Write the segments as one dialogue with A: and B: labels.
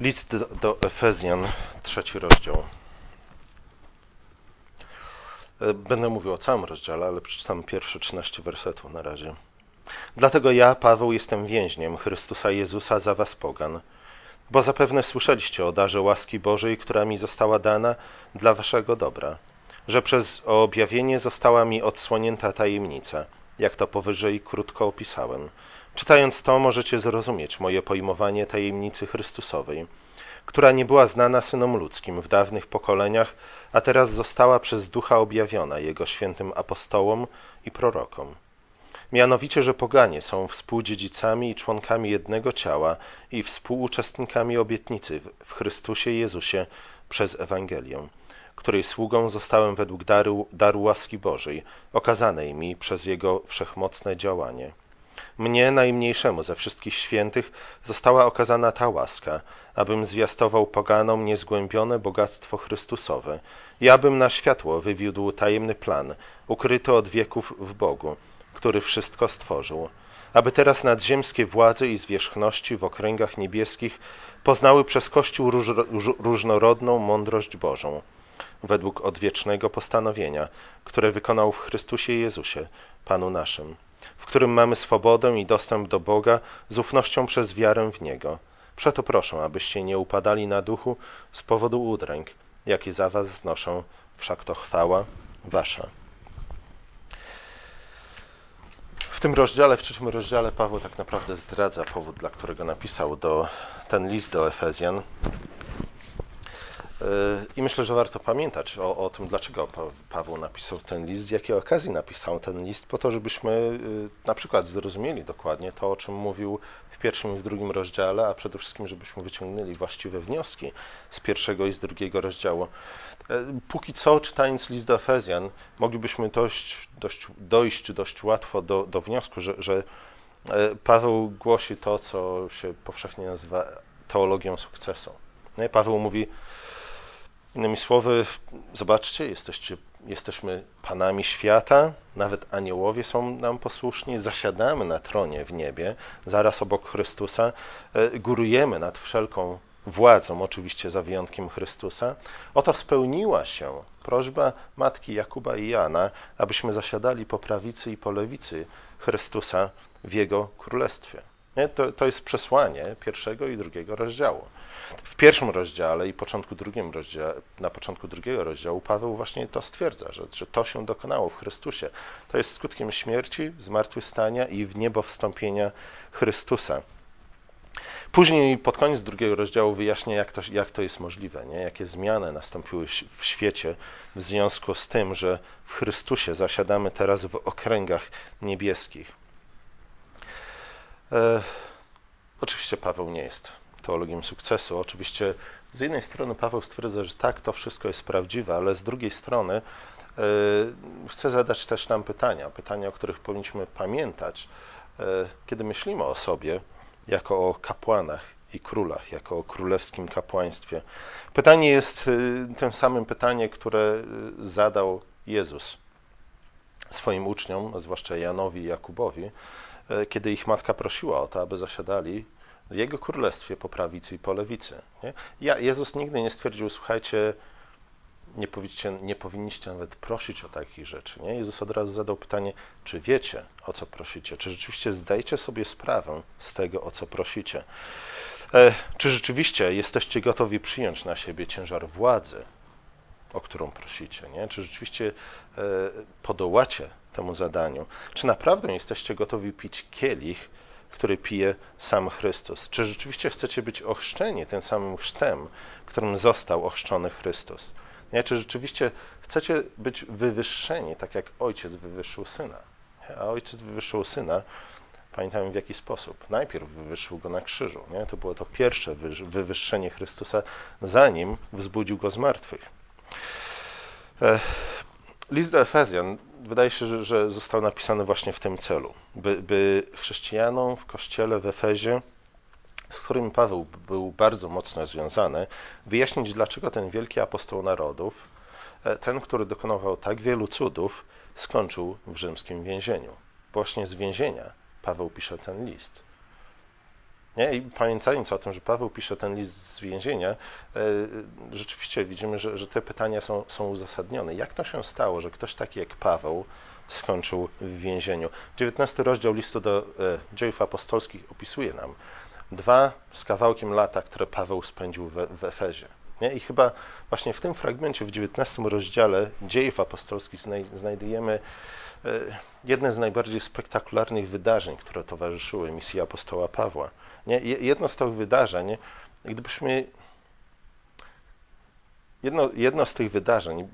A: List do, Efezjan, trzeci rozdział. E, będę mówił o całym rozdziale, ale przeczytam pierwsze 13 wersetów na razie. Dlatego ja, Paweł, jestem więźniem Chrystusa Jezusa za was pogan, bo zapewne słyszeliście o darze łaski Bożej, która mi została dana dla waszego dobra, że przez objawienie została mi odsłonięta tajemnica, jak to powyżej krótko opisałem – Czytając to, możecie zrozumieć moje pojmowanie tajemnicy Chrystusowej, która nie była znana synom ludzkim w dawnych pokoleniach, a teraz została przez Ducha objawiona Jego świętym apostołom i prorokom. Mianowicie, że poganie są współdziedzicami i członkami jednego ciała i współuczestnikami obietnicy w Chrystusie Jezusie przez Ewangelię, której sługą zostałem według daru, daru łaski Bożej, okazanej mi przez Jego wszechmocne działanie. Mnie, najmniejszemu ze wszystkich świętych, została okazana ta łaska, abym zwiastował poganom niezgłębione bogactwo Chrystusowe. I abym na światło wywiódł tajemny plan, ukryty od wieków w Bogu, który wszystko stworzył, aby teraz nadziemskie władze i zwierzchności w okręgach niebieskich poznały przez Kościół róż, różnorodną mądrość Bożą, według odwiecznego postanowienia, które wykonał w Chrystusie Jezusie, Panu naszym w którym mamy swobodę i dostęp do Boga z ufnością przez wiarę w Niego. Przeto proszę, abyście nie upadali na duchu z powodu udręk, jakie za was znoszą, wszak to chwała wasza. W tym rozdziale, w trzecim rozdziale, Paweł tak naprawdę zdradza powód, dla którego napisał do, ten list do Efezjan. I myślę, że warto pamiętać o, o, tym, dlaczego Paweł napisał ten list, z jakiej okazji napisał ten list, po to, żebyśmy y, na przykład zrozumieli dokładnie to, o czym mówił w pierwszym i w drugim rozdziale, a przede wszystkim, żebyśmy wyciągnęli właściwe wnioski z pierwszego i z drugiego rozdziału. E, póki co, czytając list do Efezjan, moglibyśmy dość, dość, dojść dość łatwo do, do wniosku, że, że Paweł głosi to, co się powszechnie nazywa teologią sukcesu. Paweł mówi, Innymi słowy, zobaczcie, jesteście, jesteśmy panami świata, nawet aniołowie są nam posłuszni, zasiadamy na tronie w niebie, zaraz obok Chrystusa, e, górujemy nad wszelką władzą, oczywiście za wyjątkiem Chrystusa. Oto spełniła się prośba matki Jakuba i Jana, abyśmy zasiadali po prawicy i po lewicy Chrystusa w Jego królestwie. To, to jest przesłanie pierwszego i drugiego rozdziału. W pierwszym rozdziale i początku drugim rozdziale, na początku drugiego rozdziału Paweł właśnie to stwierdza, że, że to się dokonało w Chrystusie. To jest skutkiem śmierci, zmartwychwstania i w niebo wstąpienia Chrystusa. Później pod koniec drugiego rozdziału wyjaśnia, jak to, jak to jest możliwe, nie? jakie zmiany nastąpiły w świecie w związku z tym, że w Chrystusie zasiadamy teraz w okręgach niebieskich. E, oczywiście Paweł nie jest teologiem sukcesu. Oczywiście z jednej strony Paweł stwierdza, że tak, to wszystko jest prawdziwe, ale z drugiej strony yy, chcę zadać też nam pytania, pytania, o których powinniśmy pamiętać, yy, kiedy myślimy o sobie jako o kapłanach i królach, jako o królewskim kapłaństwie. Pytanie jest yy, tym samym pytanie, które zadał Jezus swoim uczniom, zwłaszcza Janowi i Jakubowi, kiedy ich matka prosiła o to, aby zasiadali w Jego królestwie po prawicy i po lewicy. Nie? Ja, Jezus nigdy nie stwierdził, słuchajcie, nie, powinniście, nie powinniście nawet prosić o takich rzeczy. Nie? Jezus od razu zadał pytanie, czy wiecie, o co prosicie? Czy rzeczywiście zdajecie sobie sprawę z tego, o co prosicie? E, czy rzeczywiście jesteście gotowi przyjąć na siebie ciężar władzy, o którą prosicie? Nie? Czy rzeczywiście e, podołacie temu zadaniu? Czy naprawdę jesteście gotowi pić kielich, który pije sam Chrystus. Czy rzeczywiście chcecie być ochrzczeni tym samym chrztem, którym został ochrzczony Chrystus? Nie? Czy rzeczywiście chcecie być wywyższeni, tak jak ojciec wywyższył syna? A ojciec wywyższył syna, pamiętamy w jaki sposób. Najpierw wywyższył go na krzyżu. Nie? To było to pierwsze wywyższenie Chrystusa, zanim wzbudził go z martwych. E, list do Efezjan wydaje się, że, że został napisany właśnie w tym celu, by, by chrześcijanom w kościele w Efezie, z którym Paweł był bardzo mocno związany, wyjaśnić, dlaczego ten wielki apostoł narodów, e, ten, który dokonywał tak wielu cudów, skończył w rzymskim więzieniu. Właśnie z więzienia Paweł pisze ten list. Nie? I pamiętając o tym, że Paweł pisze ten list z więzienia, e, rzeczywiście widzimy, że, że te pytania są, są uzasadnione. Jak to się stało, że ktoś taki jak Paweł skończył w więzieniu? 19 rozdział listu do e, dziejów apostolskich opisuje nam dwa z kawałkiem lata, które Paweł spędził w, w Efezie. Nie? I chyba właśnie w tym fragmencie, w 19 rozdziale dziejów apostolskich znajdujemy e, jedne z najbardziej spektakularnych wydarzeń, które towarzyszyły misji apostoła Pawła. Nie? Jedno z tych wydarzeń, gdybyśmy. Jedno, jedno z tych wydarzeń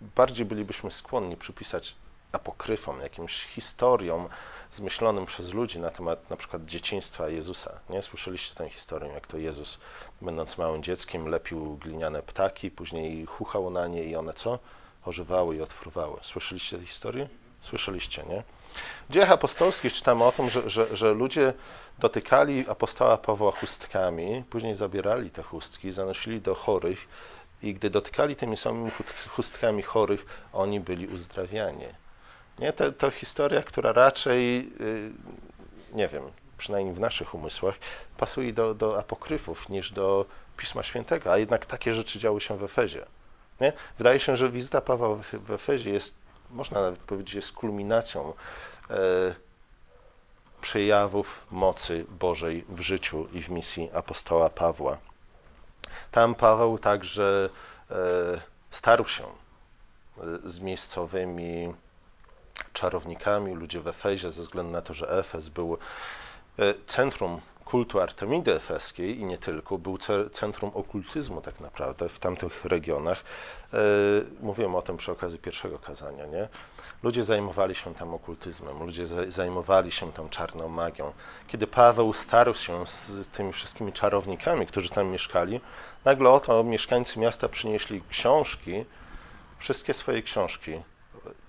A: bardziej bylibyśmy skłonni przypisać apokryfom, jakimś historiom zmyślonym przez ludzi na temat na przykład dzieciństwa Jezusa. Nie słyszeliście tę historię, jak to Jezus, będąc małym dzieckiem, lepił gliniane ptaki, później chuchał na nie i one co? Ożywały i odfruwały. Słyszeliście tę historię? Słyszeliście, nie? W dziejach apostolskich czytamy o tym, że, że, że ludzie dotykali apostoła Pawła chustkami, później zabierali te chustki, zanosili do chorych i gdy dotykali tymi samymi chustkami chorych, oni byli uzdrawiani. Nie? To, to historia, która raczej, y, nie wiem, przynajmniej w naszych umysłach, pasuje do, do apokryfów niż do Pisma Świętego, a jednak takie rzeczy działy się w Efezie. Nie? Wydaje się, że wizyta Pawła w Efezie jest, można nawet powiedzieć, jest kulminacją e, przejawów mocy Bożej w życiu i w misji apostoła Pawła. Tam Paweł także e, starł się e, z miejscowymi czarownikami, ludzie w Efezie, ze względu na to, że Efes był centrum kultu Artemidy Efeskiej i nie tylko, był centrum okultyzmu tak naprawdę w tamtych regionach. Mówiłem o tym przy okazji pierwszego kazania, nie? Ludzie zajmowali się tam okultyzmem, ludzie zajmowali się tam czarną magią. Kiedy Paweł starł się z tymi wszystkimi czarownikami, którzy tam mieszkali, nagle oto mieszkańcy miasta przynieśli książki, wszystkie swoje książki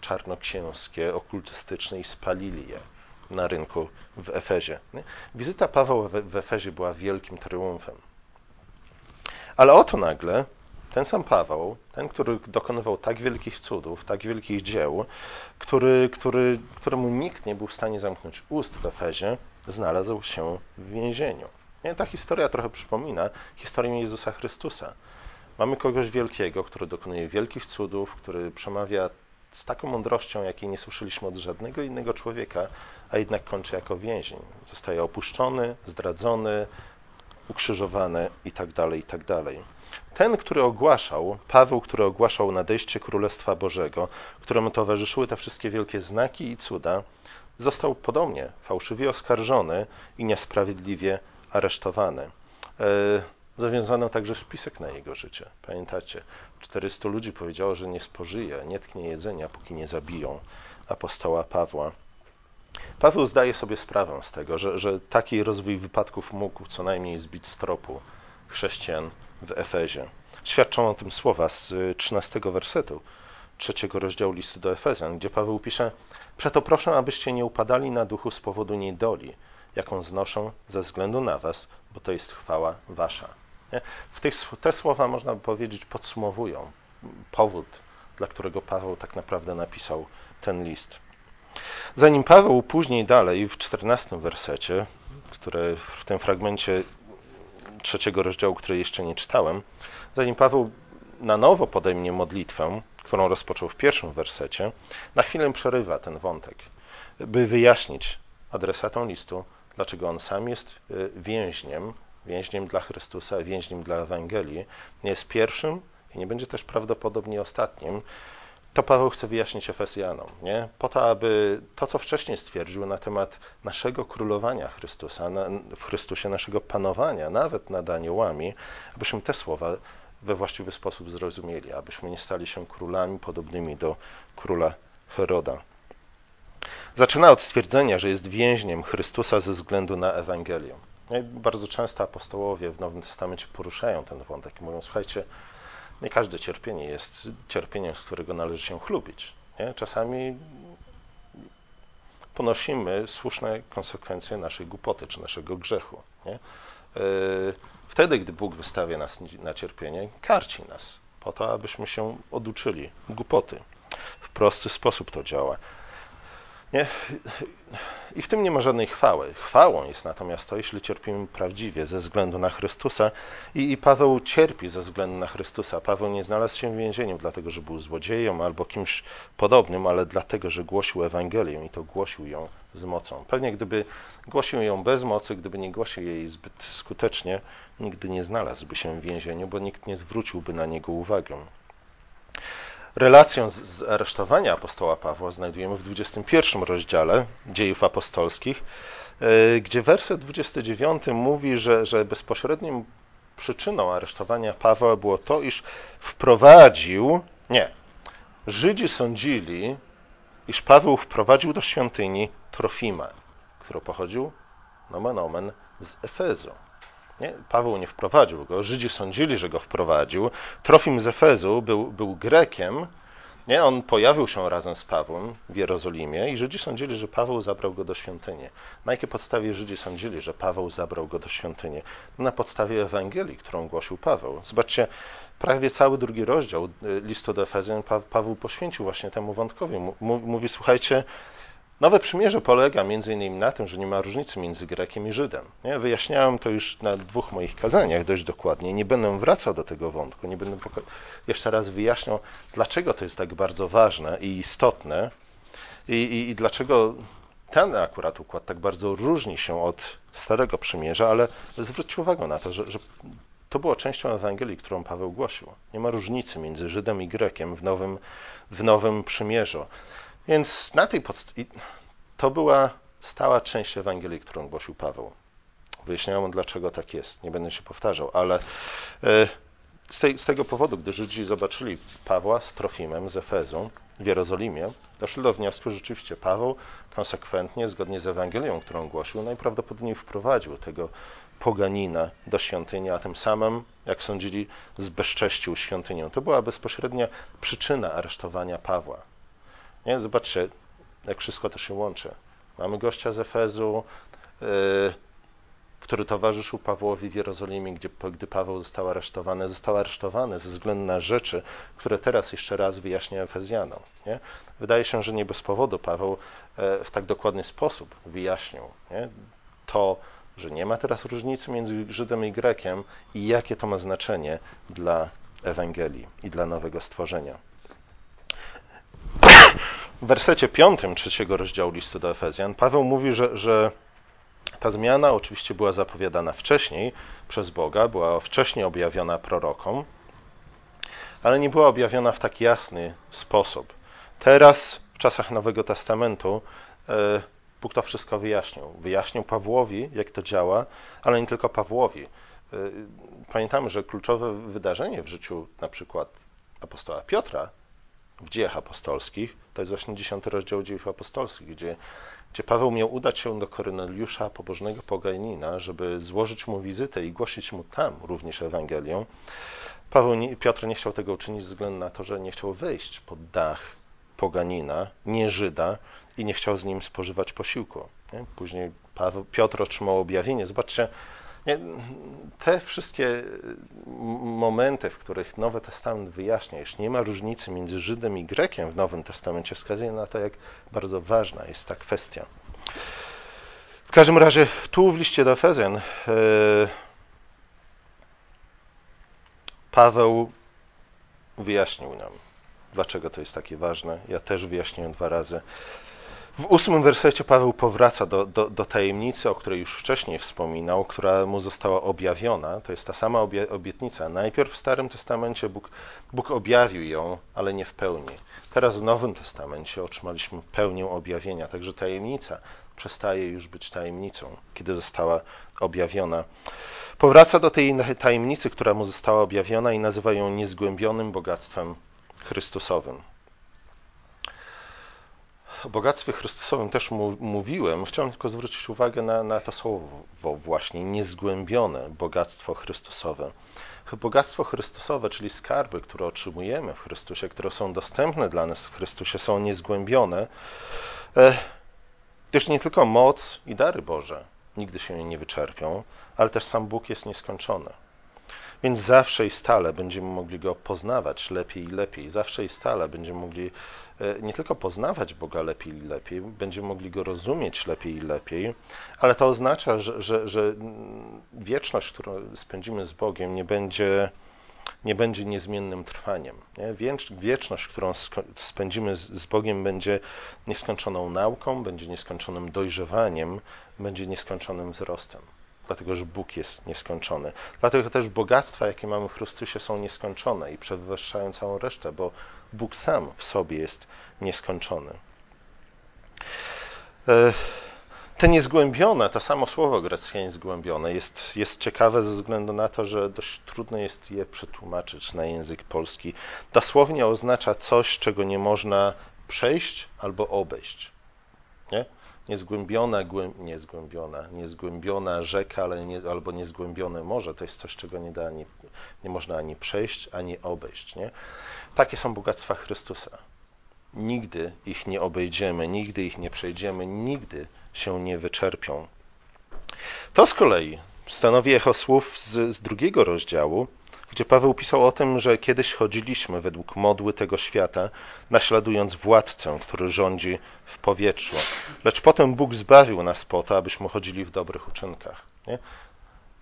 A: czarnoksięskie, okultystyczne i spalili je na rynku w Efezie. Wizyta Pawła w Efezie była wielkim triumfem. Ale oto nagle ten sam Paweł, ten, który dokonywał tak wielkich cudów, tak wielkich dzieł, który, który, któremu nikt nie był w stanie zamknąć ust w Efezie, znalazł się w więzieniu. Ta historia trochę przypomina historię Jezusa Chrystusa. Mamy kogoś wielkiego, który dokonuje wielkich cudów, który przemawia z taką mądrością, jakiej nie słyszeliśmy od żadnego innego człowieka, a jednak kończy jako więzień. Zostaje opuszczony, zdradzony, ukrzyżowany itd., tak itd. Ten, który ogłaszał, Paweł, który ogłaszał nadejście Królestwa Bożego, któremu towarzyszyły te wszystkie wielkie znaki i cuda, został podobnie fałszywie oskarżony i niesprawiedliwie aresztowany. E, zawiązano także spisek na jego życie. Pamiętacie, 400 ludzi powiedziało, że nie spożyje, nie tknie jedzenia, póki nie zabiją apostoła Pawła. Paweł zdaje sobie sprawę z tego, że, że taki rozwój wypadków mógł co najmniej zbić z tropu chrześcijan w Efezie. Świadczą o tym słowa z 13 wersetu trzeciego rozdziału listu do Efezjan, gdzie Paweł pisze: Przeto proszę, abyście nie upadali na duchu z powodu niedoli, jaką znoszę ze względu na was, bo to jest chwała wasza. Nie? W tych, te słowa, można by powiedzieć, podsumowują powód, dla którego Paweł tak naprawdę napisał ten list. Zanim Paweł później dalej w 14 wersecie, które w tym fragmencie trzeciego rozdziału, który jeszcze nie czytałem, zanim Paweł na nowo podejmie modlitwę, którą rozpoczął w pierwszym wersecie, na chwilę przerywa ten wątek, by wyjaśnić adresatom listu, dlaczego on sam jest y, więźniem, więźniem dla Chrystusa, więźniem dla Ewangelii, nie jest pierwszym i nie będzie też prawdopodobnie ostatnim, to Paweł chce wyjaśnić Efesjanom, nie? po to, aby to, co wcześniej stwierdził na temat naszego królowania Chrystusa, na, w Chrystusie naszego panowania, nawet nad aniołami, abyśmy te słowa we właściwy sposób zrozumieli, abyśmy nie stali się królami podobnymi do króla Heroda. Zaczyna od stwierdzenia, że jest więźniem Chrystusa ze względu na Ewangelię. No bardzo często apostołowie w Nowym Testamencie poruszają ten wątek i mówią, słuchajcie, nie każde cierpienie jest cierpieniem, z którego należy się chlubić. Nie? Czasami ponosimy słuszne konsekwencje naszej głupoty czy naszego grzechu. Nie? E, wtedy, gdy Bóg wystawia nas na cierpienie, karci nas po to, abyśmy się oduczyli głupoty. W prosty sposób to działa. Nie? I w tym nie ma żadnej chwały. Chwałą jest natomiast to, jeśli cierpimy prawdziwie ze względu na Chrystusa. I, I, Paweł cierpi ze względu na Chrystusa. Paweł nie znalazł się w więzieniu dlatego, że był złodziejem albo kimś podobnym, ale dlatego, że głosił Ewangelię i to głosił ją z mocą. Pewnie gdyby głosił ją bez mocy, gdyby nie głosił jej zbyt skutecznie, nigdy nie znalazłby się w więzieniu, bo nikt nie zwróciłby na niego uwagę. Relację z, aresztowania apostoła Pawła znajdujemy w 21 rozdziale dziejów apostolskich, e, gdzie werset 29 mówi, że, że bezpośrednim przyczyną aresztowania Pawła było to, iż wprowadził, nie, Żydzi sądzili, iż Paweł wprowadził do świątyni Trofima, który pochodził, nomen omen, z Efezu. Nie? Paweł nie wprowadził go, Żydzi sądzili, że go wprowadził. Trofim z Efezu był, był Grekiem, nie? on pojawił się razem z Pawłem w Jerozolimie i Żydzi sądzili, że Paweł zabrał go do świątyni. Na jakiej podstawie Żydzi sądzili, że Paweł zabrał go do świątyni? Na podstawie Ewangelii, którą głosił Paweł. Zobaczcie, prawie cały drugi rozdział y, listu do Efezjan Paweł poświęcił właśnie temu wątkowi. Mówi, słuchajcie, Nowe przymierze polega między innymi na tym, że nie ma różnicy między Grekiem i Żydem. Nie? Wyjaśniałem to już na dwóch moich kazaniach dość dokładnie. Nie będę wracał do tego wątku, nie będę jeszcze raz wyjaśniał, dlaczego to jest tak bardzo ważne i istotne i, i, i dlaczego ten akurat układ tak bardzo różni się od Starego Przymierza, ale zwróćcie uwagę na to, że, że to było częścią Ewangelii, którą Paweł głosił. Nie ma różnicy między Żydem i Grekiem w Nowym, w nowym Przymierzu. Więc na tej podstawie to była stała część Ewangelii, którą głosił Paweł. Wyjaśniałem, dlaczego tak jest. Nie będę się powtarzał, ale e, z, tej, z tego powodu, gdy Żydzi zobaczyli Pawła z Trofimem z Efezu w Jerozolimie, doszli do wniosku, że rzeczywiście Paweł konsekwentnie, zgodnie z Ewangelią, którą głosił, najprawdopodobniej wprowadził tego poganina do świątyni, a tym samym, jak sądzili, zbezcześcił świątynię. To była bezpośrednia przyczyna aresztowania Pawła. Nie? Zobaczcie, jak wszystko to się łączy. Mamy gościa z Efezu, yy, który towarzyszył Pawłowi w Jerozolimie, gdzie, gdy Paweł został aresztowany, został aresztowany ze względu na rzeczy, które teraz jeszcze raz wyjaśnia Efezjanom. Nie? Wydaje się, że nie bez powodu Paweł e, w tak dokładny sposób wyjaśnił nie? to, że nie ma teraz różnicy między Żydem i Grekiem i jakie to ma znaczenie dla Ewangelii i dla nowego stworzenia. W wersecie piątym trzeciego rozdziału listu do Efezjan Paweł mówi, że, że ta zmiana oczywiście była zapowiadana wcześniej przez Boga, była wcześniej objawiona prorokom, ale nie była objawiona w tak jasny sposób. Teraz, w czasach Nowego Testamentu, e, Bóg to wszystko wyjaśnił. Wyjaśnił Pawłowi, jak to działa, ale nie tylko Pawłowi. E, pamiętamy, że kluczowe wydarzenie w życiu na przykład apostoła Piotra w dziejach apostolskich, to jest właśnie dziesiąty rozdział dziejów apostolskich, gdzie, gdzie Paweł miał udać się do Korneliusza, pobożnego poganina, żeby złożyć mu wizytę i głosić mu tam również Ewangelię. Paweł, Piotr nie chciał tego uczynić ze względu na to, że nie chciał wejść pod dach poganina, nie Żyda i nie chciał z nim spożywać posiłku. Nie? Później Paweł, Piotr otrzymał objawienie. Zobaczcie, te wszystkie momenty, w których Nowy Testament wyjaśnia, iż nie ma różnicy między Żydem i Grekiem w Nowym Testamencie, wskazują na to, jak bardzo ważna jest ta kwestia. W każdym razie, tu w liście do Efezjan e, Paweł wyjaśnił nam, dlaczego to jest takie ważne. Ja też wyjaśniłem dwa razy. W ósmym wersecie Paweł powraca do, do, do, tajemnicy, o której już wcześniej wspominał, która mu została objawiona. To jest ta sama obie, obietnica. Najpierw w Starym Testamencie Bóg, Bóg objawił ją, ale nie w pełni. Teraz w Nowym Testamencie otrzymaliśmy pełnię objawienia, także tajemnica przestaje już być tajemnicą, kiedy została objawiona. Powraca do tej tajemnicy, która mu została objawiona i nazywa ją niezgłębionym bogactwem Chrystusowym o bogactwie Chrystusowym też mówiłem. Chciałem tylko zwrócić uwagę na, na to słowo właśnie, niezgłębione bogactwo Chrystusowe. Bogactwo Chrystusowe, czyli skarby, które otrzymujemy w Chrystusie, które są dostępne dla nas w Chrystusie, są niezgłębione, gdyż nie tylko moc i dary Boże nigdy się nie wyczerpią, ale też sam Bóg jest nieskończony. Więc zawsze i stale będziemy mogli Go poznawać lepiej i lepiej. Zawsze i stale będziemy mogli e, nie tylko poznawać Boga lepiej i lepiej, będziemy mogli Go rozumieć lepiej i lepiej, ale to oznacza, że, że, że wieczność, którą spędzimy z Bogiem, nie będzie, nie będzie niezmiennym trwaniem. Nie? Wieczność, którą spędzimy z Bogiem, będzie nieskończoną nauką, będzie nieskończonym dojrzewaniem, będzie nieskończonym wzrostem dlatego że Bóg jest nieskończony. Dlatego też bogactwa, jakie mamy w Chrystusie, są nieskończone i przewyższają całą resztę, bo Bóg sam w sobie jest nieskończony. E, te niezgłębione, to samo słowo greckie niezgłębione, jest, jest ciekawe ze względu na to, że dość trudno jest je przetłumaczyć na język polski. Dosłownie oznacza coś, czego nie można przejść albo obejść. Nie? niezgłębiona, głęb, niezgłębiona, niezgłębiona rzeka, ale nie, albo niezgłębione morze, to jest coś, czego nie, da ani, nie można ani przejść, ani obejść. Nie? Takie są bogactwa Chrystusa. Nigdy ich nie obejdziemy, nigdy ich nie przejdziemy, nigdy się nie wyczerpią. To z kolei stanowi echo słów z, z drugiego rozdziału, gdzie Paweł pisał o tym, że kiedyś chodziliśmy według modły tego świata, naśladując władcę, który rządzi w powietrzu. Lecz potem Bóg zbawił nas po to, abyśmy chodzili w dobrych uczynkach. Nie?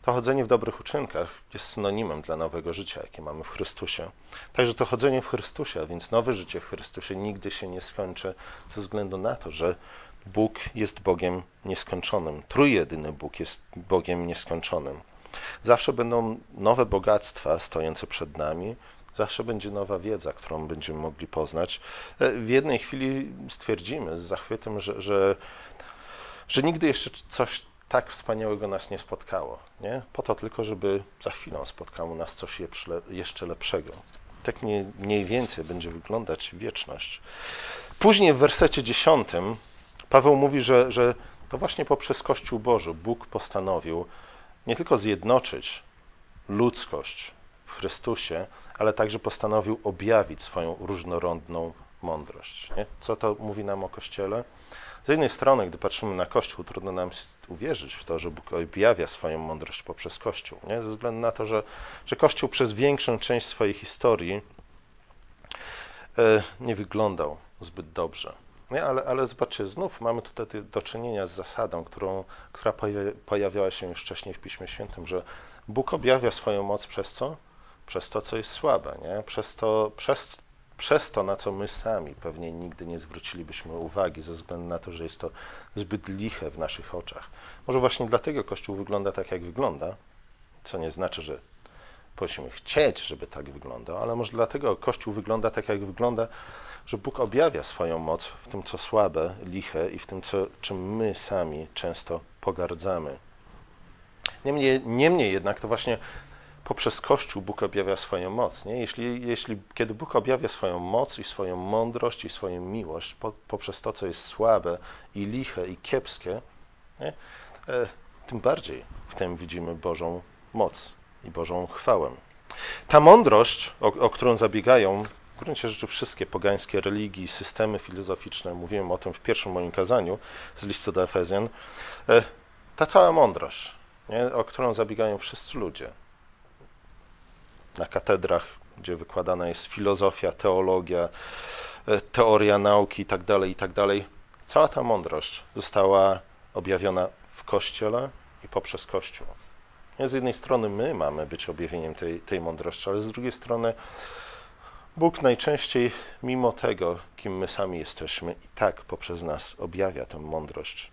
A: To chodzenie w dobrych uczynkach jest synonimem dla nowego życia, jakie mamy w Chrystusie. Także to chodzenie w Chrystusie, a więc nowe życie w Chrystusie nigdy się nie skończy ze względu na to, że Bóg jest Bogiem nieskończonym. Trójjedyny Bóg jest Bogiem nieskończonym. Zawsze będą nowe bogactwa stojące przed nami, zawsze będzie nowa wiedza, którą będziemy mogli poznać. E, w jednej chwili stwierdzimy z zachwytem, że, że, że nigdy jeszcze coś tak wspaniałego nas nie spotkało. Nie? Po to tylko, żeby za chwilę spotkało nas coś jeszcze lepszego. Tak mniej więcej będzie wyglądać wieczność. Później w wersecie dziesiątym Paweł mówi, że, że to właśnie poprzez Kościół Boży Bóg postanowił nie tylko zjednoczyć ludzkość w Chrystusie, ale także postanowił objawić swoją różnorodną mądrość. Nie? Co to mówi nam o Kościele? Z jednej strony, gdy patrzymy na Kościół, trudno nam uwierzyć w to, że Bóg objawia swoją mądrość poprzez Kościół. Nie? Ze względu na to, że, że Kościół przez większą część swojej historii e, nie wyglądał zbyt dobrze. Nie, ale, ale zobaczcie, znów mamy tutaj do czynienia z zasadą, którą, która pojawiała się już wcześniej w Piśmie Świętym, że Bóg objawia swoją moc przez co? Przez to, co jest słabe, nie? Przez, to, przez, przez to, na co my sami pewnie nigdy nie zwrócilibyśmy uwagi, ze względu na to, że jest to zbyt liche w naszych oczach. Może właśnie dlatego Kościół wygląda tak, jak wygląda, co nie znaczy, że powinniśmy chcieć, żeby tak wyglądał, ale może dlatego Kościół wygląda tak, jak wygląda, że Bóg objawia swoją moc w tym, co słabe, liche i w tym, co, czym my sami często pogardzamy. Niemniej, niemniej jednak to właśnie poprzez Kościół Bóg objawia swoją moc. Nie? Jeśli, jeśli kiedy Bóg objawia swoją moc i swoją mądrość i swoją miłość po, poprzez to, co jest słabe i liche i kiepskie? E, tym bardziej w tym widzimy Bożą moc i Bożą chwałę. Ta mądrość, o, o którą zabiegają w gruncie rzeczy wszystkie pogańskie religii, systemy filozoficzne, mówiłem o tym w pierwszym moim kazaniu z listu do Efezjan, e, ta cała mądrość, nie, o którą zabiegają wszyscy ludzie. Na katedrach, gdzie wykładana jest filozofia, teologia, e, teoria nauki itd., tak itd., tak cała ta mądrość została objawiona w Kościele i poprzez Kościół. Z jednej strony my mamy być objawieniem tej, tej mądrości, ale z drugiej strony Bóg najczęściej, mimo tego, kim my sami jesteśmy, i tak poprzez nas objawia tę mądrość.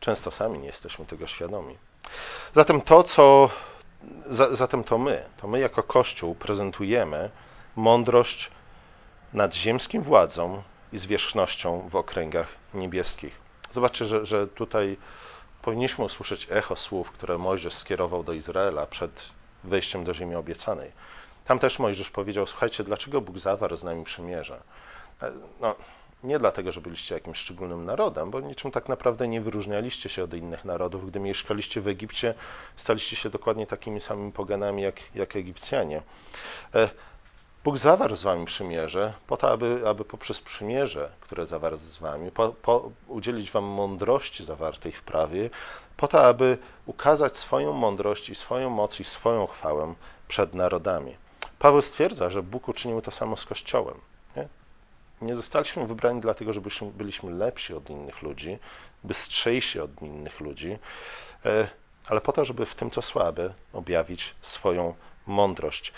A: Często sami nie jesteśmy tego świadomi. Zatem to, co, zatem to my, to my jako Kościół prezentujemy mądrość nad ziemskim władzą i zwierzchnością w okręgach niebieskich. Zobaczcie, że, że tutaj powinniśmy usłyszeć echo słów, które Mojżesz skierował do Izraela przed wejściem do ziemi obiecanej. Tam też Mojżesz powiedział: Słuchajcie, dlaczego Bóg zawarł z nami przymierze? E, no, nie dlatego, że byliście jakimś szczególnym narodem, bo niczym tak naprawdę nie wyróżnialiście się od innych narodów. Gdy mieszkaliście w Egipcie, staliście się dokładnie takimi samymi poganami jak, jak Egipcjanie. E, Bóg zawarł z wami przymierze po to, aby, aby poprzez przymierze, które zawarł z wami, po, po udzielić wam mądrości zawartej w prawie, po to, aby ukazać swoją mądrość i swoją moc i swoją chwałę przed narodami. Paweł stwierdza, że Bóg uczynił to samo z Kościołem. Nie, zostaliśmy wybrani dlatego, żebyśmy byliśmy lepsi od innych ludzi, bystrzejsi od innych ludzi, e, ale po to, żeby w tym, co słabe, objawić swoją mądrość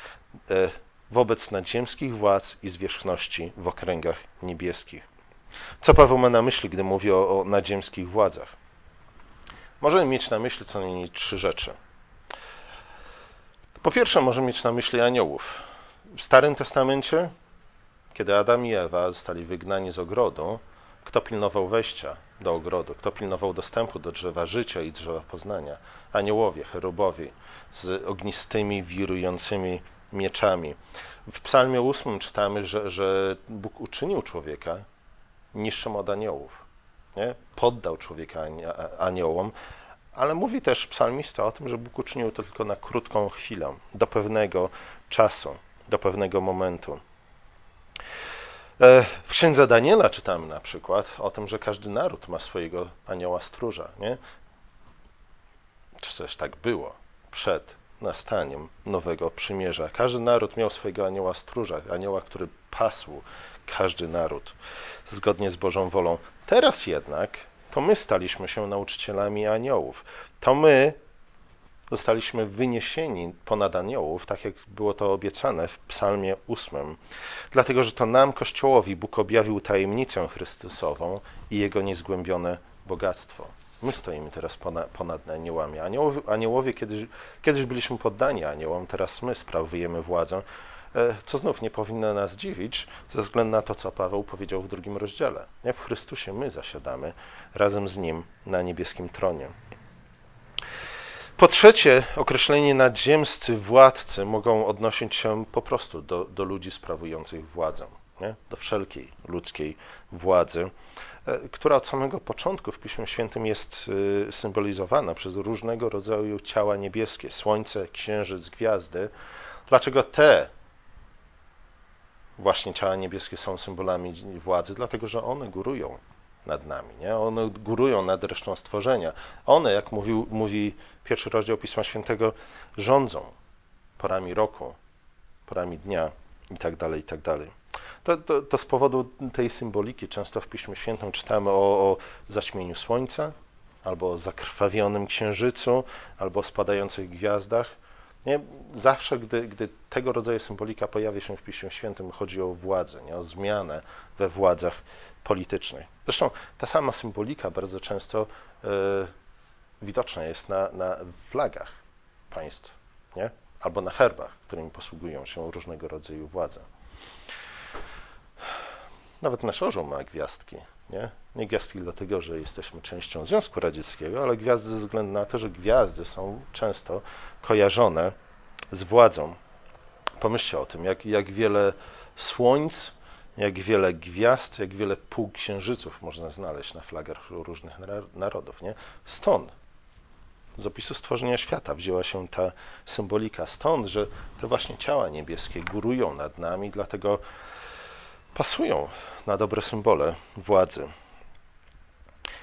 A: e, wobec nadziemskich władz i zwierzchności w okręgach niebieskich. Co Paweł ma na myśli, gdy mówi o, o nadziemskich władzach? Możemy mieć na myśli co najmniej trzy rzeczy. Po pierwsze, możemy mieć na myśli aniołów. W Starym Testamencie, kiedy Adam i Ewa zostali wygnani z ogrodu, kto pilnował wejścia do ogrodu? Kto pilnował dostępu do drzewa życia i drzewa poznania? Aniołowie, cherubowie z ognistymi, wirującymi mieczami. W Psalmie 8 czytamy, że, że Bóg uczynił człowieka niższym od aniołów. Nie? Poddał człowieka aniołom, ale mówi też psalmista o tym, że Bóg uczynił to tylko na krótką chwilę, do pewnego czasu, do pewnego momentu. E, w księdze Daniela czytamy na przykład o tym, że każdy naród ma swojego anioła stróża. Nie? Czy też tak było przed nastaniem nowego przymierza? Każdy naród miał swojego anioła stróża, anioła, który pasł każdy naród zgodnie z Bożą wolą. Teraz jednak to my staliśmy się nauczycielami aniołów. To my zostaliśmy wyniesieni ponad aniołów, tak jak było to obiecane w Psalmie 8, dlatego że to nam, Kościołowi, Bóg objawił tajemnicę Chrystusową i jego niezgłębione bogactwo. My stoimy teraz ponad, aniołami. Aniołowie, aniołowie kiedyś, kiedyś byliśmy poddani aniołom, teraz my sprawujemy władzę, e, co znów nie powinno nas dziwić, ze względu na to, co Paweł powiedział w drugim rozdziale. Nie? W Chrystusie my zasiadamy razem z Nim na niebieskim tronie. Po trzecie, określenie nadziemscy władcy mogą odnosić się po prostu do, do ludzi sprawujących władzę, nie? do wszelkiej ludzkiej władzy, e, która od samego początku w Piśmie Świętym jest e, symbolizowana przez różnego rodzaju ciała niebieskie słońce, księżyc, gwiazdy. Dlaczego te właśnie ciała niebieskie są symbolami władzy? Dlatego, że one górują nad nami. Nie? One górują nad resztą stworzenia. One, jak mówił, mówi pierwszy rozdział Pisma Świętego, rządzą porami roku, porami dnia itd. Tak itd. Tak to, to, to z powodu tej symboliki często w Piśmie Świętym czytamy o, o zaćmieniu słońca, albo o zakrwawionym księżycu, albo o spadających gwiazdach. Nie? Zawsze, gdy, gdy tego rodzaju symbolika pojawia się w Piśmie Świętym, chodzi o władzę, nie? o zmianę we władzach politycznej. Zresztą ta sama symbolika bardzo często y, widoczna jest na, na flagach państw, nie? albo na herbach, którymi posługują się różnego rodzaju władze. Nawet nasz orzeł ma gwiazdki. Nie? nie gwiazdki dlatego, że jesteśmy częścią Związku Radzieckiego, ale gwiazdy ze względu na to, że gwiazdy są często kojarzone z władzą. Pomyślcie o tym, jak, jak wiele słońc jak wiele gwiazd, jak wiele półksiężyców można znaleźć na flagach różnych narodów. Nie? Stąd, z opisu stworzenia świata, wzięła się ta symbolika. Stąd, że te właśnie ciała niebieskie górują nad nami, dlatego pasują na dobre symbole władzy.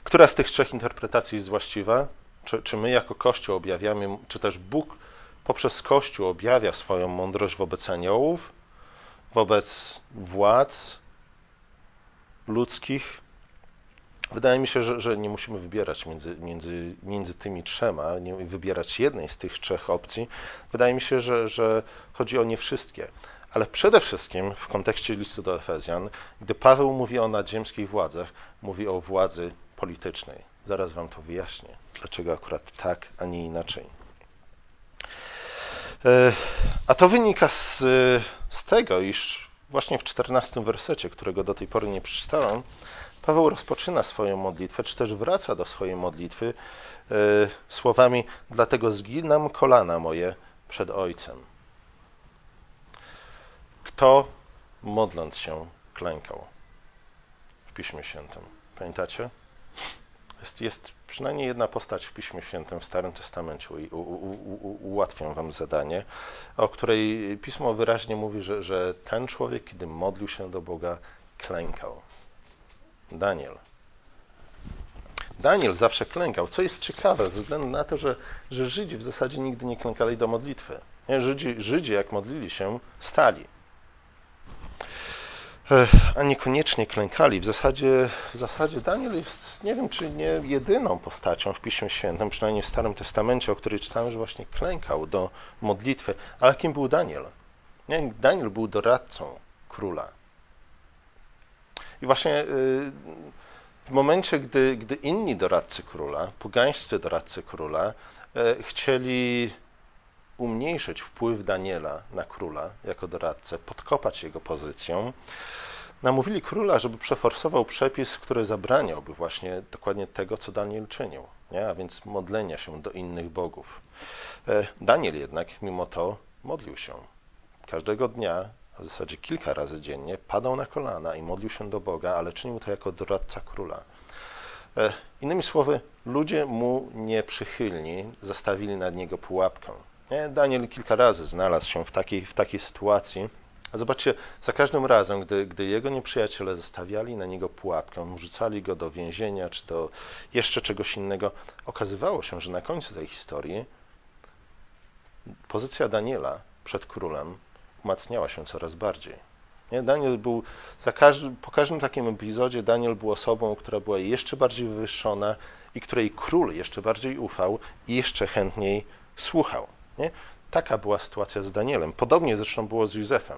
A: Która z tych trzech interpretacji jest właściwa? Czy, czy my jako Kościół objawiamy, czy też Bóg poprzez Kościół objawia swoją mądrość wobec aniołów? Wobec władz ludzkich. Wydaje mi się, że, że nie musimy wybierać między, między, między tymi trzema, nie wybierać jednej z tych trzech opcji. Wydaje mi się, że, że chodzi o nie wszystkie. Ale przede wszystkim w kontekście listu do Efezjan, gdy Paweł mówi o nadziemskich władzach, mówi o władzy politycznej. Zaraz wam to wyjaśnię, dlaczego akurat tak, a nie inaczej. E, a to wynika z, z tego, iż właśnie w czternastym wersecie, którego do tej pory nie przeczytałem, Paweł rozpoczyna swoją modlitwę, czy też wraca do swojej modlitwy e, słowami: Dlatego zginam kolana moje przed Ojcem. Kto modląc się klękał w Piśmie Świętym? Pamiętacie? Jest, jest przynajmniej jedna postać w Piśmie Świętym, w Starym Testamencie, u, u, u, ułatwiam wam zadanie, o której Pismo wyraźnie mówi, że, że ten człowiek, kiedy modlił się do Boga, klękał. Daniel. Daniel zawsze klękał, co jest ciekawe, ze względu na to, że, że Żydzi w zasadzie nigdy nie klękali do modlitwy. Nie? Żydzi, Żydzi, jak modlili się, stali. A niekoniecznie klękali. W zasadzie, w zasadzie Daniel jest, nie wiem, czy nie jedyną postacią w Piśmie Świętym, przynajmniej w Starym Testamencie, o której czytałem, że właśnie klękał do modlitwy. Ale kim był Daniel? Nie? Daniel był doradcą króla. I właśnie y, w momencie, gdy, gdy inni doradcy króla, pogańscy doradcy króla, y, chcieli umniejszyć wpływ Daniela na króla jako doradcę, podkopać jego pozycję, namówili króla, żeby przeforsował przepis, który zabraniałby właśnie dokładnie tego, co Daniel czynił, nie? a więc modlenia się do innych bogów. Y, Daniel jednak mimo to modlił się. Każdego dnia w zasadzie kilka razy dziennie, padał na kolana i modlił się do Boga, ale czynił to jako doradca króla. E, innymi słowy, ludzie mu nieprzychylni zastawili nad niego pułapkę. Nie? Daniel kilka razy znalazł się w takiej, w takiej sytuacji. A zobaczcie, za każdym razem, gdy, gdy jego nieprzyjaciele zostawiali na niego pułapkę, rzucali go do więzienia czy do jeszcze czegoś innego, okazywało się, że na końcu tej historii pozycja Daniela przed królem umacniała się coraz bardziej. Nie? Daniel był, każdy, po każdym takim epizodzie Daniel był osobą, która była jeszcze bardziej wywyższona i której król jeszcze bardziej ufał i jeszcze chętniej słuchał. Nie? Taka była sytuacja z Danielem. Podobnie zresztą było z Józefem.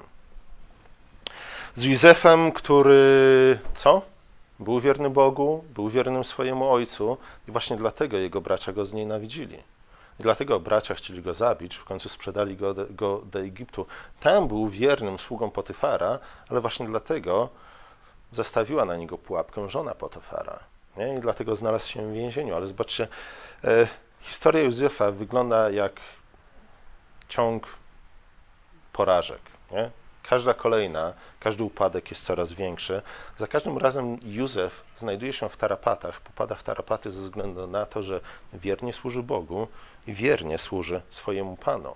A: Z Józefem, który co? Był wierny Bogu, był wiernym swojemu ojcu i właśnie dlatego jego bracia go znienawidzili. I dlatego bracia chcieli go zabić, w końcu sprzedali go do, go do Egiptu. Tam był wiernym sługą Potyfara, ale właśnie dlatego zastawiła na niego pułapkę żona Potyfara. Nie? I dlatego znalazł się w więzieniu. Ale zobaczcie, e, historia Józefa wygląda jak ciąg porażek. Nie? Każda kolejna, każdy upadek jest coraz większy. Za każdym razem Józef znajduje się w tarapatach, popada w tarapaty ze względu na to, że wiernie służy Bogu i wiernie służy swojemu Panu.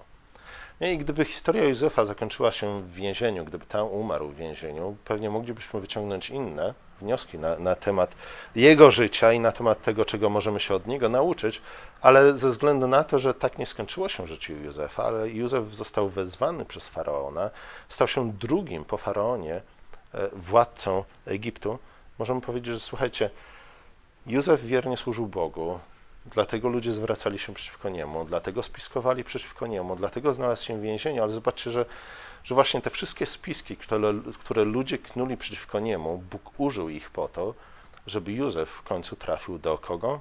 A: I gdyby historia Józefa zakończyła się w więzieniu, gdyby tam umarł w więzieniu, pewnie moglibyśmy wyciągnąć inne wnioski na, na, temat jego życia i na temat tego, czego możemy się od niego nauczyć, ale ze względu na to, że tak nie skończyło się życie Józefa, ale Józef został wezwany przez faraona, stał się drugim po faraonie e, władcą Egiptu, możemy powiedzieć, że słuchajcie, Józef wiernie służył Bogu, Dlatego ludzie zwracali się przeciwko niemu, dlatego spiskowali przeciwko niemu, dlatego znalazł się w więzieniu, ale zobaczcie, że, że właśnie te wszystkie spiski, które, które ludzie knuli przeciwko niemu, Bóg użył ich po to, żeby Józef w końcu trafił do kogo?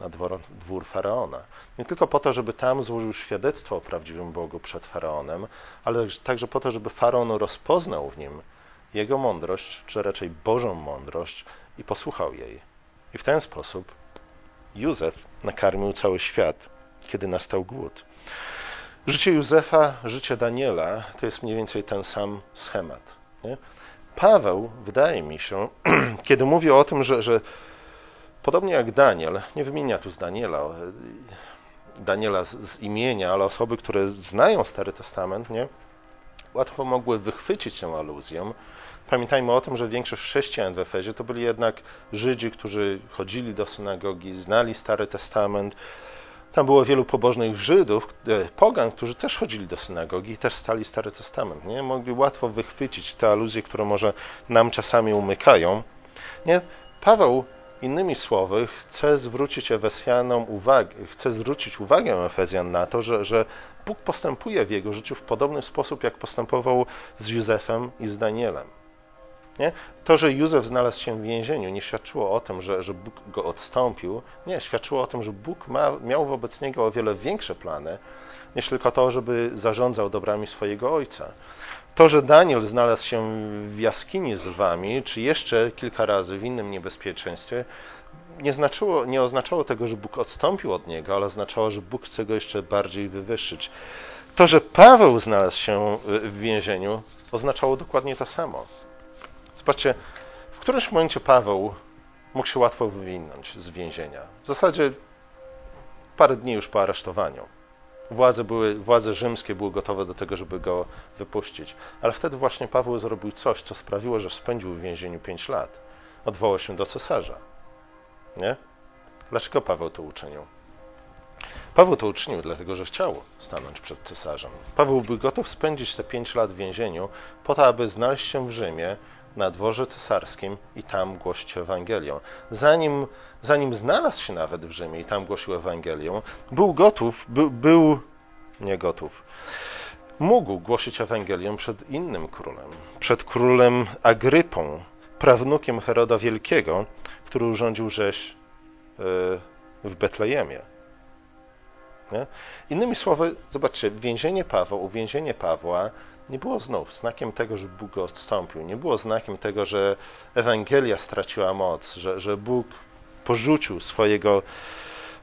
A: Na dwór, dwór faraona. Nie tylko po to, żeby tam złożył świadectwo o prawdziwym Bogu przed faraonem, ale także po to, żeby faraon rozpoznał w nim jego mądrość, czy raczej Bożą mądrość i posłuchał jej. I w ten sposób Józef nakarmił cały świat, kiedy nastał głód. Życie Józefa, życie Daniela to jest mniej więcej ten sam schemat. Nie? Paweł, wydaje mi się, kiedy mówi o tym, że, że podobnie jak Daniel, nie wymienia tu z Daniela, Daniela z, z imienia, ale osoby, które znają Stary Testament, nie? łatwo mogły wychwycić tę aluzję, Pamiętajmy o tym, że większość chrześcijan w Efezie to byli jednak Żydzi, którzy chodzili do synagogi, znali Stary Testament. Tam było wielu pobożnych Żydów, e, pogan, którzy też chodzili do synagogi i też stali Stary Testament. Nie? Mogli łatwo wychwycić te aluzje, które może nam czasami umykają. Nie? Paweł, innymi słowy, chce zwrócić Efezjanom uwagę, chce zwrócić uwagę Efezjan na to, że, że Bóg postępuje w jego życiu w podobny sposób, jak postępował z Józefem i z Danielem. Nie? To, że Józef znalazł się w więzieniu, nie świadczyło o tym, że, że Bóg go odstąpił. Nie, świadczyło o tym, że Bóg ma, miał wobec niego o wiele większe plany, niż tylko to, żeby zarządzał dobrami swojego ojca. To, że Daniel znalazł się w jaskini z lwami, czy jeszcze kilka razy w innym niebezpieczeństwie, nie, znaczyło, nie oznaczało tego, że Bóg odstąpił od niego, ale oznaczało, że Bóg chce go jeszcze bardziej wywyższyć. To, że Paweł znalazł się w więzieniu, oznaczało dokładnie to samo. Zobaczcie, w którymś momencie Paweł mógł się łatwo wywinąć z więzienia. W zasadzie parę dni już po aresztowaniu. Władze, były, władze rzymskie były gotowe do tego, żeby go wypuścić. Ale wtedy właśnie Paweł zrobił coś, co sprawiło, że spędził w więzieniu pięć lat. Odwołał się do cesarza. Nie? Dlaczego Paweł to uczynił? Paweł to uczynił dlatego, że chciał stanąć przed cesarzem. Paweł był gotów spędzić te pięć lat w więzieniu po to, aby znaleźć się w Rzymie na dworze cesarskim i tam głosić Ewangelię. Zanim, zanim znalazł się nawet w Rzymie i tam głosił Ewangelię, był gotów, by, był nie gotów. Mógł głosić Ewangelię przed innym królem, przed królem Agrypą, prawnukiem Heroda Wielkiego, który urządził rzeź e, w Betlejemie. Nie? Innymi słowy, zobaczcie, więzienie Pawła, uwięzienie Pawła nie było znów znakiem tego, że Bóg odstąpił. Nie było znakiem tego, że Ewangelia straciła moc, że, że Bóg porzucił swojego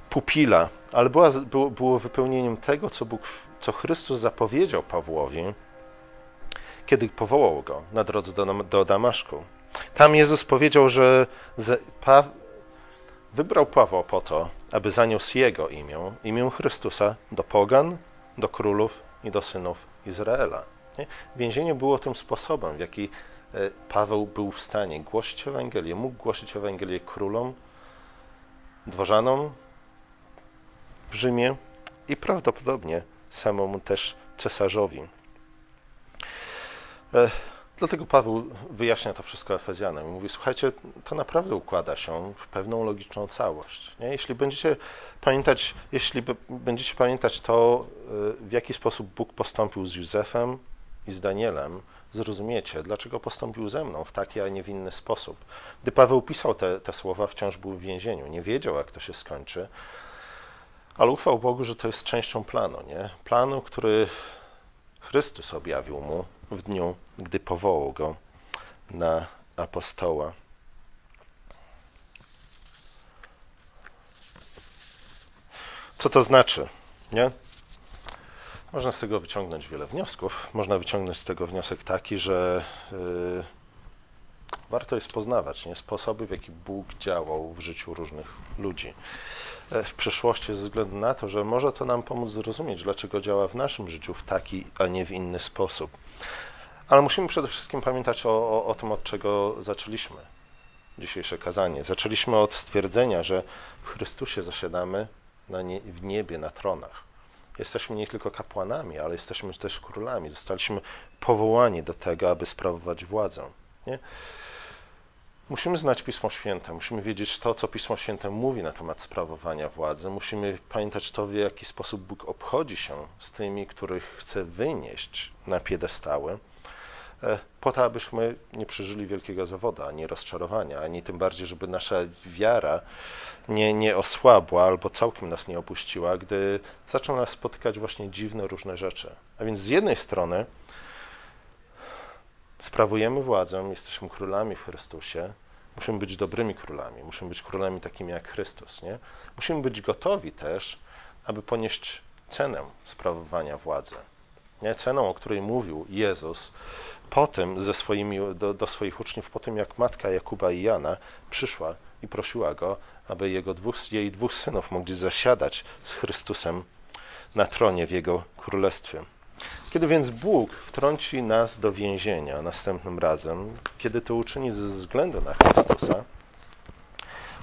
A: pupila, ale była, było, było wypełnieniem tego, co, Bóg, co Chrystus zapowiedział Pawłowi, kiedy powołał go na drodze do, do Damaszku. Tam Jezus powiedział, że pa, wybrał Pawła po to, aby zaniósł jego imię, imię Chrystusa, do pogan, do królów i do synów Izraela. Nie? Więzienie było tym sposobem, w jaki e, Paweł był w stanie głosić Ewangelię, mógł głosić Ewangelię królom, dworzanom w Rzymie i prawdopodobnie samemu też cesarzowi. E, dlatego Paweł wyjaśnia to wszystko Efezjanom i mówi: Słuchajcie, to naprawdę układa się w pewną logiczną całość. Nie? Jeśli będziecie pamiętać, jeśli będziecie pamiętać to, e, w jaki sposób Bóg postąpił z Józefem, i z Danielem zrozumiecie, dlaczego postąpił ze mną w taki, a nie w inny sposób. Gdy Paweł pisał te, te słowa, wciąż był w więzieniu. Nie wiedział, jak to się skończy, ale ufał Bogu, że to jest częścią planu, nie? Planu, który Chrystus objawił mu w dniu, gdy powołał go na apostoła. Co to znaczy? Nie? Można z tego wyciągnąć wiele wniosków. Można wyciągnąć z tego wniosek taki, że yy, warto jest poznawać nie? sposoby, w jaki Bóg działał w życiu różnych ludzi e, w przeszłości, ze względu na to, że może to nam pomóc zrozumieć, dlaczego działa w naszym życiu w taki, a nie w inny sposób. Ale musimy przede wszystkim pamiętać o, o, o tym, od czego zaczęliśmy dzisiejsze kazanie. Zaczęliśmy od stwierdzenia, że w Chrystusie zasiadamy nie, w niebie na tronach. Jesteśmy nie tylko kapłanami, ale jesteśmy też królami. Zostaliśmy powołani do tego, aby sprawować władzę. Nie? Musimy znać Pismo Święte, musimy wiedzieć to, co Pismo Święte mówi na temat sprawowania władzy. Musimy pamiętać to, w jaki sposób Bóg obchodzi się z tymi, których chce wynieść na piedestały, po to, abyśmy nie przeżyli wielkiego zawodu, ani rozczarowania, ani tym bardziej, żeby nasza wiara nie, nie osłabła albo całkiem nas nie opuściła, gdy zaczną nas spotykać właśnie dziwne różne rzeczy. A więc z jednej strony sprawujemy władzę, jesteśmy królami w Chrystusie, musimy być dobrymi królami, musimy być królami takimi jak Chrystus. Nie? Musimy być gotowi też, aby ponieść cenę sprawowania władzy. Nie? Ceną, o której mówił Jezus potem ze swoimi, do, do swoich uczniów, po tym jak matka Jakuba i Jana przyszła i prosiła go, aby jego dwóch, jej dwóch synów mogli zasiadać z Chrystusem na tronie w jego królestwie. Kiedy więc Bóg wtrąci nas do więzienia następnym razem, kiedy to uczyni ze względu na Chrystusa,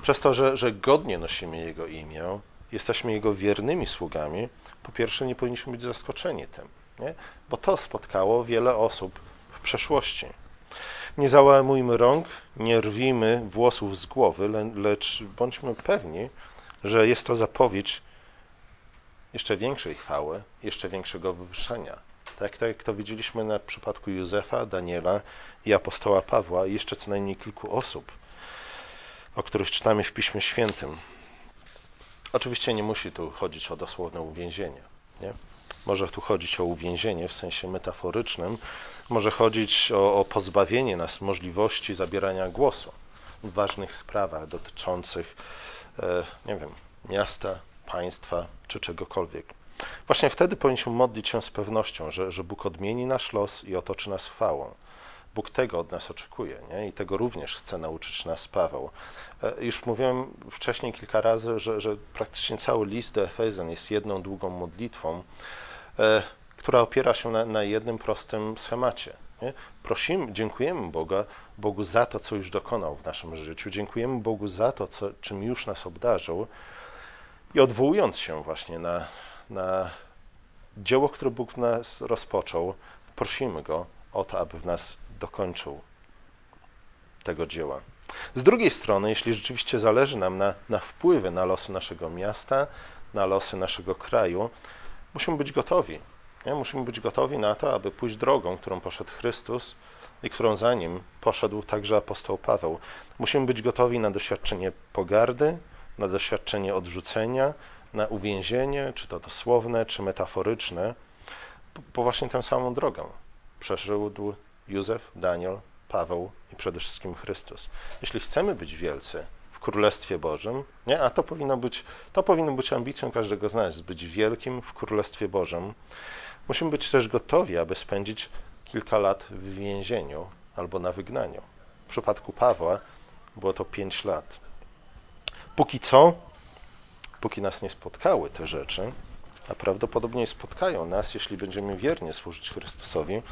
A: przez to, że, że godnie nosimy Jego imię, jesteśmy Jego wiernymi sługami, po pierwsze nie powinniśmy być zaskoczeni tym, nie? bo to spotkało wiele osób przeszłości. Nie załamujmy rąk, nie rwijmy włosów z głowy, le, lecz bądźmy pewni, że jest to zapowiedź jeszcze większej chwały, jeszcze większego wywyższenia. Tak, tak jak to widzieliśmy na przypadku Józefa, Daniela i apostoła Pawła i jeszcze co najmniej kilku osób, o których czytamy w Piśmie Świętym. Oczywiście nie musi tu chodzić o dosłowne uwięzienie. Nie? Może tu chodzić o uwięzienie w sensie metaforycznym, może chodzić o, o pozbawienie nas możliwości zabierania głosu w ważnych sprawach dotyczących, e, nie wiem, miasta, państwa czy czegokolwiek. Właśnie wtedy powinniśmy modlić się z pewnością, że, że Bóg odmieni nasz los i otoczy nas chwałą. Bóg tego od nas oczekuje nie? i tego również chce nauczyć nas Paweł. E, już mówiłem wcześniej kilka razy, że, że praktycznie cały list do Efezjan jest jedną długą modlitwą, e, która opiera się na, na jednym prostym schemacie. Nie? Prosimy, dziękujemy Boga, Bogu za to, co już dokonał w naszym życiu. Dziękujemy Bogu za to, co, czym już nas obdarzył. I odwołując się właśnie na, na dzieło, które Bóg w nas rozpoczął, prosimy Go o to, aby w nas dokończył tego dzieła. Z drugiej strony, jeśli rzeczywiście zależy nam na, na wpływie na losy naszego miasta, na losy naszego kraju, musimy być gotowi. Nie? Musimy być gotowi na to, aby pójść drogą, którą poszedł Chrystus i którą za nim poszedł także apostoł Paweł. Musimy być gotowi na doświadczenie pogardy, na doświadczenie odrzucenia, na uwięzienie, czy to dosłowne, czy metaforyczne, po właśnie tę samą drogę przeszedł Józef, Daniel, Paweł i przede wszystkim Chrystus. Jeśli chcemy być wielcy w Królestwie Bożym, nie? a to powinno być, to powinno być ambicją każdego z nas, być wielkim w Królestwie Bożym, musimy być też gotowi, aby spędzić kilka lat w więzieniu albo na wygnaniu. W przypadku Pawła było to pięć lat. Póki co, póki nas nie spotkały te rzeczy, a prawdopodobnie spotkają nas, jeśli będziemy wiernie służyć Chrystusowi,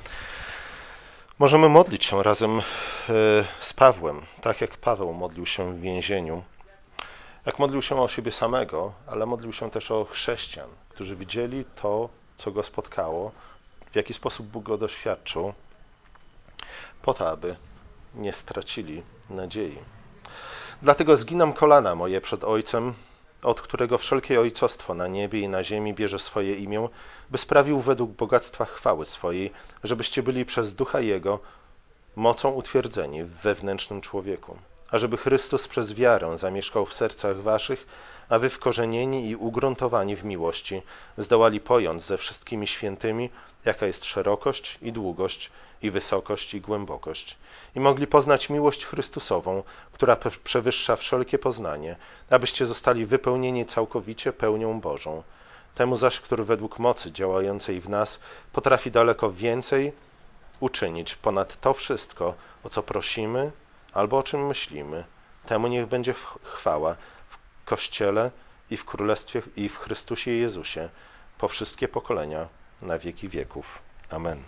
A: możemy modlić się razem e, z Pawłem, tak jak Paweł modlił się w więzieniu. Jak modlił się o siebie samego, ale modlił się też o chrześcijan, którzy widzieli to, co go spotkało, w jaki sposób Bóg go doświadczył, po to, aby nie stracili nadziei. Dlatego zginam kolana moje przed Ojcem, od którego wszelkie ojcostwo na niebie i na ziemi bierze swoje imię, by sprawił według bogactwa chwały swojej, żebyście byli przez ducha Jego mocą utwierdzeni w wewnętrznym człowieku, ażeby Chrystus przez wiarę zamieszkał w sercach waszych, a wy wkorzenieni i ugruntowani w miłości zdołali pojąć ze wszystkimi świętymi, jaka jest szerokość i długość i wysokość i głębokość, i mogli poznać miłość Chrystusową, która przewyższa wszelkie poznanie, abyście zostali wypełnieni całkowicie pełnią Bożą. Temu zaś, który według mocy działającej w nas potrafi daleko więcej uczynić ponad to wszystko, o co prosimy albo o czym myślimy, temu niech będzie chwała Kościele i w Królestwie i w Chrystusie Jezusie po wszystkie pokolenia na wieki wieków. Amen.